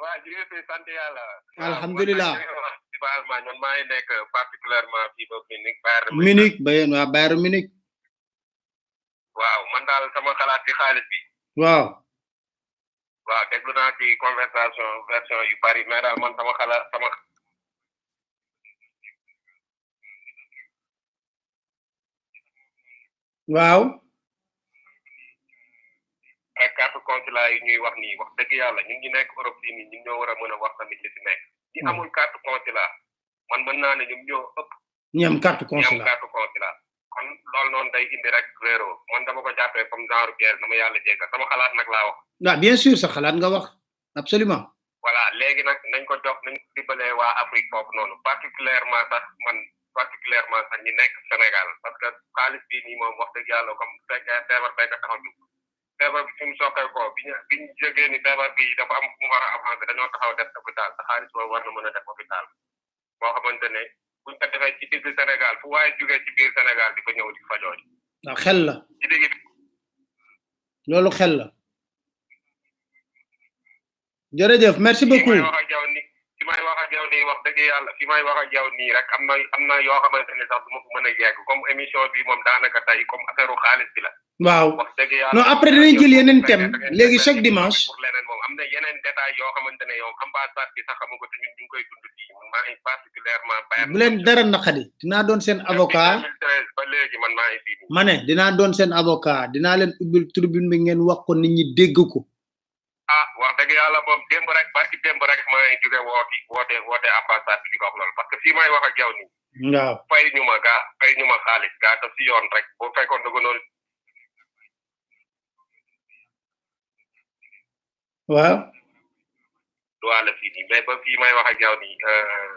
waaw ñu ngi fi sant yàlla. alhamdulilah principalement ñun maa ngi nekk particulièrement fii ba Munich Bayern Munich. Munich Bayern waaw Bayern Munich. waaw man daal sama xalaat ci xaalis bi. waaw. waaw déglu naa ci conversation version yu bari mais daal man sama xalaat sama. waaw ay carte consulat yi ñuy wax nii wax dëgg yàlla ñun ñu nekk Europe fii nii ñun ñoo war a mën a wax tamit li fi nekk ñi Hmm. amul carte consulat man mën naa ne ñoom ñoo ëpp ñi am carte ñi am consulat carte consulat kon loolu noonu day indi rek réeroo man dama ko jàppee comme genre guerre dama yàlla jéggal sama xalaat nag laa wax waaw bien sûr sa xalaat nga wax absolument voilà léegi nag nañ ko jox nañ ko dimbalee waa Afrique foofu noonu particulièrement sax man particulièrement sax ñi nekk Sénégal parce que xaalis bii nii moom wax dëgg yàlla comme fekkee feebar bay ko tax a jóg feebar bi fi mu sokkee ko bi ñu bi ñu jógee ni feebar bi dafa am fu mu war a avancé dañoo taxaw def hôpital te xaalis boobu war na mën a def hôpital boo xamante ne buñ ko defee ci digg Sénégal fu waaye jugee ci biir Sénégal di ko ñëw di fajoo ji waaw xel la ci digg bi loolu xel la jërëjëf merci fi may beaucoup wax ak yow ni fi may wax ak yow nii wax dëgg yàlla fi may wax ak yow nii rek am na am na yoo xamante ne sax du ma ko mën a yegg comme émission bi moom daanaka tey comme affaire u xaalis bi la waaw wax dëgg yàlla non après dinañ jël yeneen thème léegi chaque dimanche pour leneen moom am na yeneen détails yoo xamante ne yow ambassade bi sax xamu ko te ñun ñu ngi koy dund fii maa ngi particulièrement bayat bu leen dara naqadi dinaa doon seen avocat 2013 ba léegi man maa ngi fii nii ma ne dinaa doon seen avocat dinaa leen ubbil tribune bi ngeen wax ko nit ñi dégg ko ah wax dëgg yàlla moom démb rek barki démb rek may jóge wooti woote woote ambassade bi di ko wax loolu parce que fii may wax ak yow nii waaw fay ñu ma gaa fay ñu ma xaalis gaa te si yoon rek bu fekkoon dugg noonu waaw droit la fii nii mais ba fii may wax ak yow nii euh,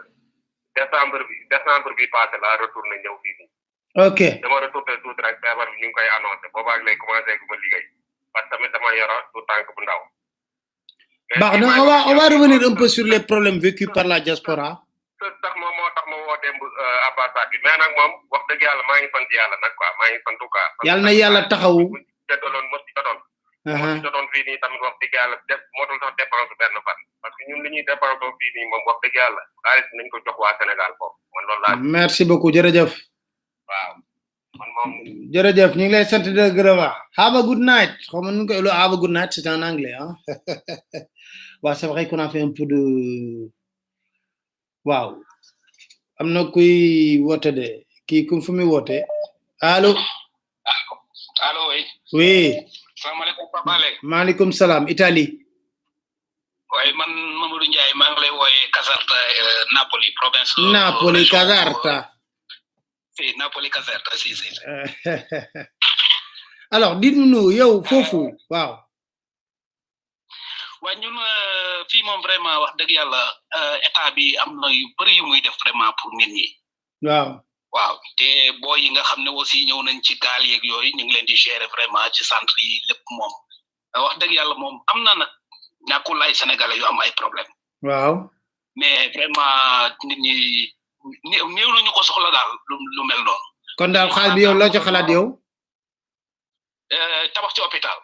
décembre bi décembre bi passé la retourné ñëw fii nii ok dama retourné tuuti rek feebar bi ñu ngi koy annoncé boobaag lay commencé gu ma liggéey parce que tamit dama yoro tout tànk bu ndaw baax na on va on va revenir un peu sur les problèmes vécus par la diaspora sës sax moom moo tax ma woo démb ambassade bi mais nag moom wax dëgg yàlla maa ngi sant yàlla nag quoi maa ngi sant quoi yàlla na yàlla taxawu jëndaloon mos ci jotoon moo ci jotoon fii nii tamit wax dëgg yàlla def mootul sax dépense benn fan parce que ñun li ñuy dépense fii nii moom wax dëgg yàlla xaalis nañ ko jox waa Sénégal foofu man loolu laa merci beaucoup jërëjëf waaw man moom jërëjëf ñu ngi lay sant di la gërëm ah have a good night xaw ma nu ko elo have a good night c'est en anglais ah waaw c'est vrai qu'on a fait un peu de waaw am na kuy woote de kii ku fu muy woote allo allo oui oui salaamaaleykum Papa Ale maaleykum salaam Italie waaye man Mamadou Ndiaye maa ngi lay wooyee Caserta euh, Napoli province euh, Napoli région- Caserta si Napoli Caserta si si alors dites-nous yow foofu waaw waaye ñun euh, fii moom vraiment wax dëgg yàlla euh, état bi am na yu bëri yu muy def vraiment pour nit ñi. waaw waaw te boo yi nga xam ne aussi ñëw nañ ci gaal yeeg yooyu ñu ngi leen di gérer vraiment ci centre yi lépp moom euh, wax dëgg yàlla moom am na nag ñàkkul ay sénégalais yu am ay problème waaw mais vraiment nit ñi néew néew nañu ko soxla daal lu lu mel noonu. kon daal xaal bi yow loo ci xalaat yow. euh, tabax ci hôpital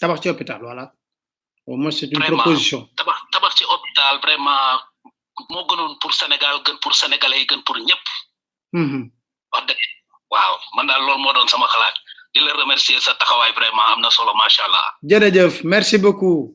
tabax ci hôpital voilà au moins c'est une Vraiment. proposition tabax tabax ci hôpital vraiment moo gënoon pour Sénégal gën pour sénégalais yi gën pour ñëpp Mhm. wax dëgg waaw man daal loolu moo doon sama xalaat di la remercier sa taxawaay vraiment am na solo macha allah jërëjëf merci beaucoup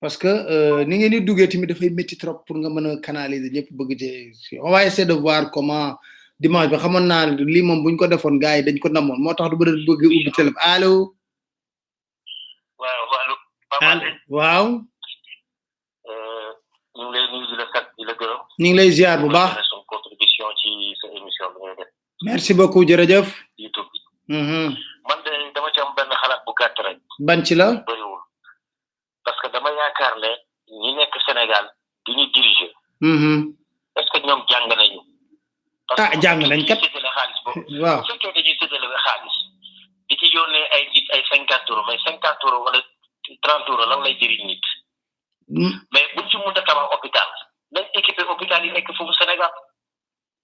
parce que euh, ni ngeen di duggee tamit dafay métti trop pour nga mën a canaliser ñëpp bëgg ci on va essayer de voir comment dimanche bi xamoon naa lii moom buñ ko defoon gars yi dañ ko namoon moo tax du bëri bëgg ubbi télé allo waaw allo Pape allo Alé waaw euh, ñu ngi lay nuyu di la sant di la gërëm ñu ngi lay ziar bu baax Di suñu contribution ci sa émission bi ngay def merci beaucoup jërëjëf YouTube bi Mhm. man de dama ci am benn xalaat bu gàtt rek ban ci la bëriwul parce que dama yaakaar ne ñi nekk Sénégal du ñu diriger Mhm. est-ce que ñoom jàng nañu. parce Ah, que jàng nañ kat. dañuy séddale xaalis boobu. waaw bu fekkee dañuy séddale ba xaalis di ci yónnee ay nit ay cinquante euros mais cinquante euros wala trente euros lan lay jëriñ nit Mm, mais buñ ci mën a tabax hôpital nañ équipé hôpital yi nekk foofu Sénégal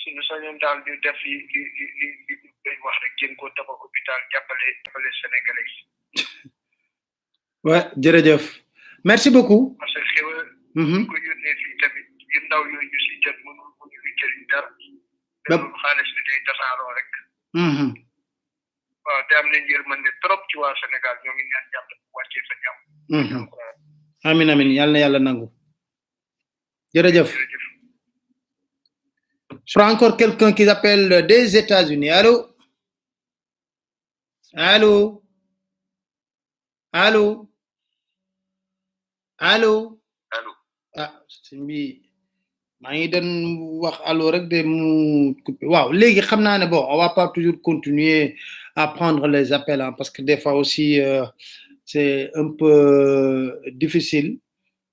suñu sañoon daal ñu def li li li li li ñu koy wax rek jéem koo tabax hôpital jàppale jàppale sénégalais yi wa jërëjëf merci beaucoup parce que xew Mhm. ñu ko yónnee fii tamit yu ndaw yooyu ñu si jot mënu mënu ñu jëriñ dara te Ba- loolu xaalis bi day tasaaroo rek Mhm. waaw te am nañ yërmande trop ci waa Sénégal ñoo ngi ñaan jàpp wàccee sa jàmm Mhm. amin amin yàlla na yàlla nangu jërëjëf je prends encore quelqu'un qui appelle des États-Unis allô allô allô allô Allô. ah sëñ bi maa ngi doon wax allo rek de mu coupé waaw léegi xam naa ne bon on va pas toujours continuer à prendre les appels hein, parce que des fois aussi euh, c'est un peu difficile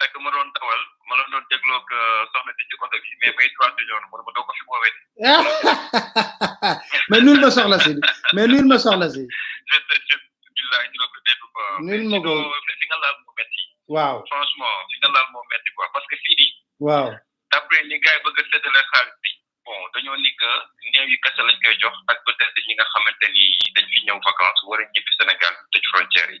fekk ma doon dawal ma la doon dégloo ak soxna si ci oto bi mais may trois millions mu ne ma doo ko fi woowee mais nul ma soxla si mais nul ma soxla si je te je billahi di la ko dégg quoi nul ma ko mais fi nga laal moo metti waaw franchement fi nga laal moo metti quoi parce que fii nii waaw d'après ni gars yi bëgg a séddale xaalis bi bon dañoo ni que néew yi kese lañ koy jox ak peut-être ñi nga xamante ni dañ fi ñëw vacances war a ñibbi Sénégal tëj frontière yi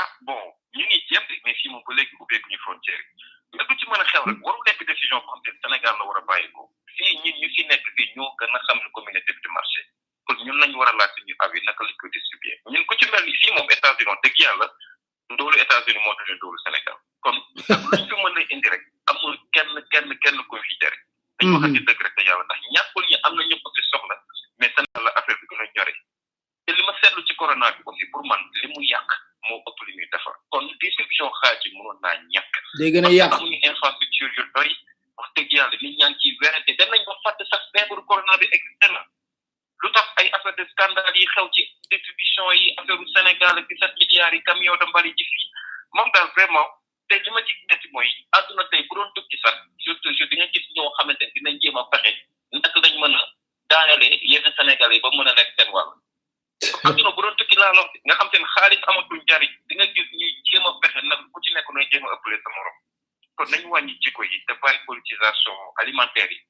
ah bon ñu ngi jéem de mais fii moom ba léegi ubbeeku ñu frontière yi mais du ci mën a xew rek waru nekk décision boo xam te ne Sénégal la war a bàyyi ko fii ñun ñu fi nekk fii ñoo gën a xam ne communauté bi di marché kon ñun lañ war a laaj suñu avis naka lañ koy distribuer ñun ku ci mel ni fii moom États-Unis wax dëgg yàlla ndoolu États-Unis moo tax ñu ndoolu Sénégal kon ak luñ fi mën a indi rek amul kenn kenn kenn ko fi jëre dañ waxante dëgg rek te yàlla ndax ñàkkul ñi am na ñëpp fi soxla mais Sénégal la affaire bi gën a ñore te li ma seetlu ci corona bi aussi pour man li mu yàq moo ëpp li muy defar kon distribution xaaj yi mënoon naa ñàkk day gën a yàq amuñu infrastructure yu doy wax dëgg yàlla nit ñaa ngi ciy werante dem nañ ba fàtte sax feebaru corona bi existé na lu tax ay affaire de scandale yi xew ci distribution yi affaire u Sénégal ak 17 milliards yi camion de mbalit ji fii moom daal vraiment te li ma ci métti mooy àdduna tey bu doon tukki sax surtout je di nga gis ñoo xamante ne dinañ jéem a fexe naka lañ mën a daanale yenn Sénégalais yi ba mën a lekk seen wàll. àdduna bu doon tukki laa la wax nga xam seen xaalis amatul njariñ di nga gis ñuy jéem a fexe nag ku ci nekk nooy jéem a ëppale sa morom kon nañu wàññi jikko yi te bàyyi politisation alimentaire yi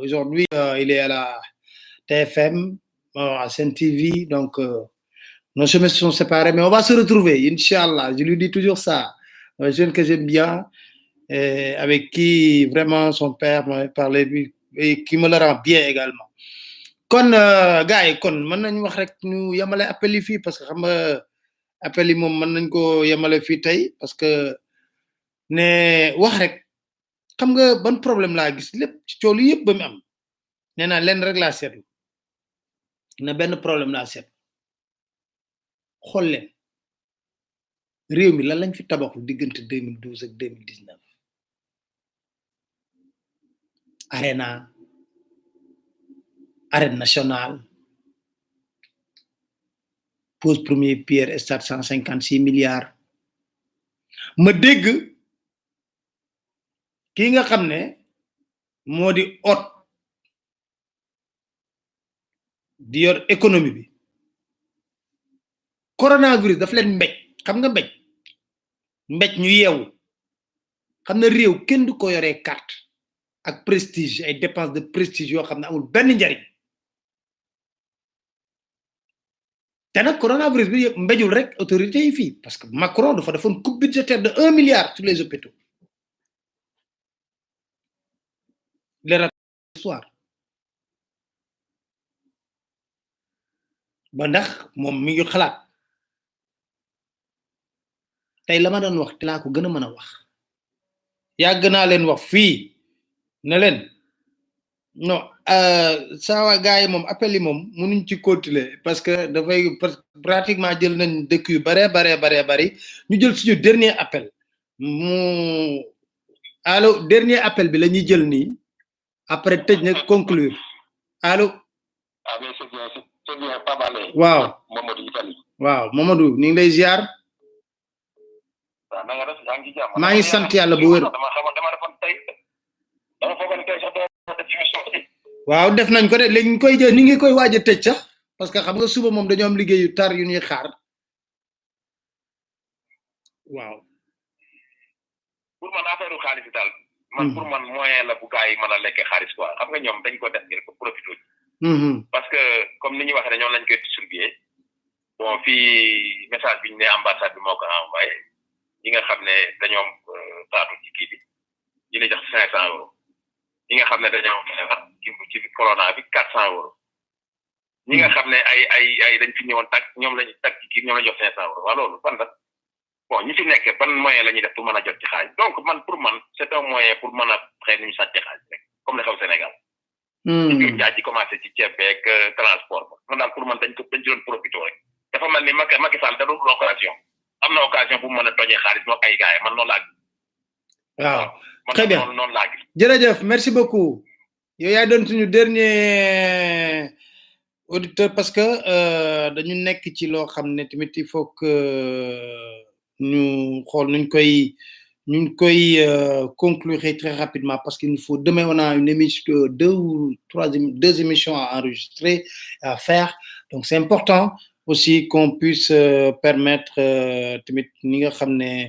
Aujourd'hui, euh, il est à la TFM, euh, à Sen TV, donc euh, nos chemins se sont séparés, mais on va se retrouver, Inch'Allah. Je lui dis toujours ça. Un jeune que j'aime bien, et avec qui vraiment son père m'a parlé lui, et qui me le rend bien également. kon euh, gars yi kon mën nañu wax rek ñu yemale appel yi fii parce que xam nga appel yi moom mën nañ ko yemale fii tey parce que ne wax rek xam nga ban problème laa gis lépp ci coow li yëpp ba mu am nee naa lenn rek laa seetlu na benn problème laa seetlu xool leen réew mi lan lañ fi tabaxul diggante 2012 ak 2019 arena arène nationale pose premier pierre stade 156 milliards ma dégg ki nga xam ne moo di ot di yor économie bi coronavirus daf leen mbéj xam nga mbéj mbéj ñu yeewu xam na réew kenn du ko yoree carte ak prestige ay dépense de prestige yoo xam ne amul benn njariñ te nag coronavirus bi yëpp mbéjul rek autorité yi fii parce que Macron dafa defoon coupe budgétaire de un milliard sur les hôpitaux les raconter histoire ba ndax moom mi ngi xalaat tey la ma doon wax te laa ko gën a mën a wax yàgg naa leen wax fii ne leen non sawa gars yi moom appel yi moom munuñ ci continuer parce que dafay pratiquement jël nañ dëkk yu bare bare bare bari ñu jël suñu dernier appel mu allo dernier appel bi la ñuy jël nii après tëj nag conclure allo ah mais c'est bien c'est bien Pape Alé waaw Mamadou Italie waaw Mamadou ñu ngi lay ziar waaw na nga def yaa ngi ci jàmm maa ngi sant yàlla bu wér dama xamoon dama defoon tey dama foogoon tey sax doo def émission bi waaw def nañ ko de léegi ñu koy jël ñu ngi koy waaj a tëj sax parce que xam nga suba moom dañoo am liggéey yu tar yu ñuy xaar waaw pour man affaire u xaalis daal man hmm. pour man moyen la bu gars yi mën a lekkee xaalis quoi xam nga ñoom dañ ko def ngir ko profité ci hmm. parce que comme ni ñuy waxee ne ñoom lañ koy distribuer bon fii message bi ñu ne ambassade bi moo ko envoyé ñi nga xam ne dañoo euh, taatu ci kii bi ñu ne jox cinq cent euros ñi nga xam ne dañoo feebar ci ci corona bi quatre cent euros ñi nga xam ne ay ay ay dañ fi ñëwoon tàkk ñoom lañu tàkk kii ñoom lañu jox cinq cent euros waaw loolu fan la bon ñi fi nekk ban moyen la ñuy def pour mën a jot ci xaalis donc man pour man c' est un moyen pour mën a xëy nu ñu sàcce xaalis rek comme li xew Sénégal ci biir njaaj ji commencé ci ceeb beeg transport ba man daal pour man dañ ko dañ ci doon profité rek dafa mel ni Macky Macky Sall da doon occasion am na occasion bu mu mën a tojee xaalis moom ay gars yi man noonu laa gis waaw man très bien noonu noonu laa gis jërëjëf merci beaucoup yow yaay doon suñu dernier auditeur parce que euh, dañu nekk ci loo xam ne tamit il faut que euh, ñu xool nuñ koy nuñ koy euh, conclure très rapidement parce qu'il nous faut demain on a une émission euh, deux ou trois émi- deux émissions à enregistrer et à faire donc c'est important aussi qu'on puisse euh, permettre euh, tamit ñi nga xam ne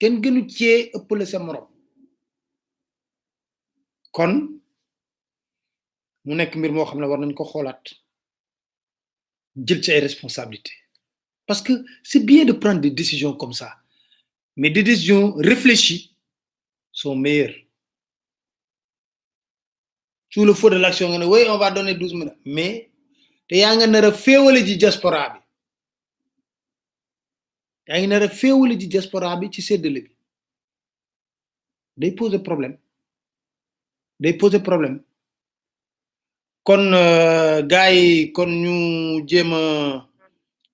kenn gënu cee ëppale sa morom kon mu nekk mbir moo xam ne war nañ ko xoolaat jël ci ay responsabilité parce que c'est bien de prendre des décisions comme ça mais des décisions réfléchies sont meilleures sous le feu de l'action nga ne oui on va donner douze milliards mais te yaa nga nar a féewale ji diaspora bi yaa ngi nar a féewale ji diaspora bi ci séddale bi day poser problème day poser problème kon euh, gars yi kon ñu jéem a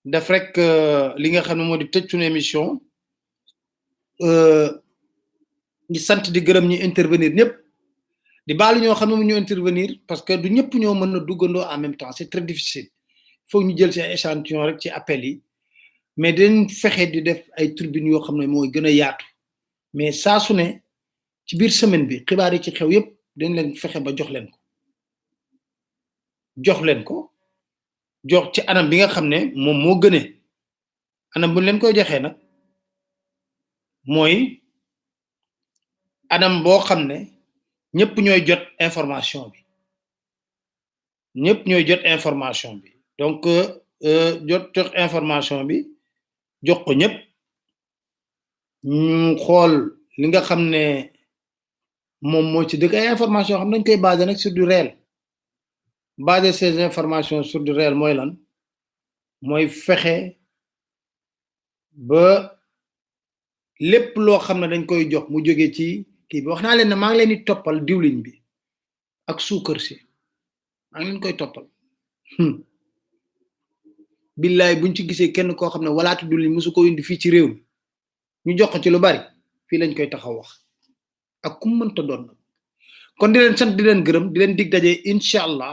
def rek euh, li nga xam ne moo di tëj suñu émission euh, di sant di gërëm ñi intervenir ñëpp di baalu ñoo xam ne mu ñu intervenir parce que du ñëpp ñoo mën a duggandoo en même temps c'est très difficile foog ñu jël ci ay échantillon rek ci appel yi mais dañ fexe di def ay tribune yoo xam ne mooy gën a yaatu mais saa su ne ci biir semaine bi xibaar yi ci xew yépp dañ leen fexe ba jox leen ko jox leen ko jox ci anam bi nga xam ne moom moo gëne anam bu leen koy joxee nag mooy anam boo xam ne ñëpp ñooy jot information bi ñëpp ñooy jot information bi donc jot jox information bi jox ko ñëpp ñu xool li nga xam ne moom moo ci dëgg ay information xam dañ koy basé nag sur du réel basé ces informations sur du réel mooy lan mooy fexe ba lépp loo xam ne dañ koy jox mu jóge ci kii bi wax naa leen ne maa ngi leen di toppal diwlin bi ak suukar si maa ngi leen koy toppal billaay buñ ci gisee kenn koo xam ne walaatu dul ni mosu ko indi fii ci réew mi ñu jox ko ci lu bari fii lañ koy taxaw wax ak ku mënta doon nag kon di leen sant di leen gërëm di leen dig daje incha allah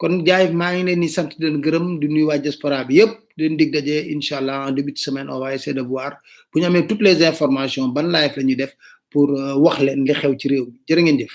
kon jaay maa ngi leen di sant di leen gërëm di nuyu waa diaspora bi yëpp di leen dig daje incha allah en début de semaine on va essayer de voir bu ñu amee toutes les informations ban live la ñuy def pour wax leen li xew ci réew mi jërë ngeen jëf.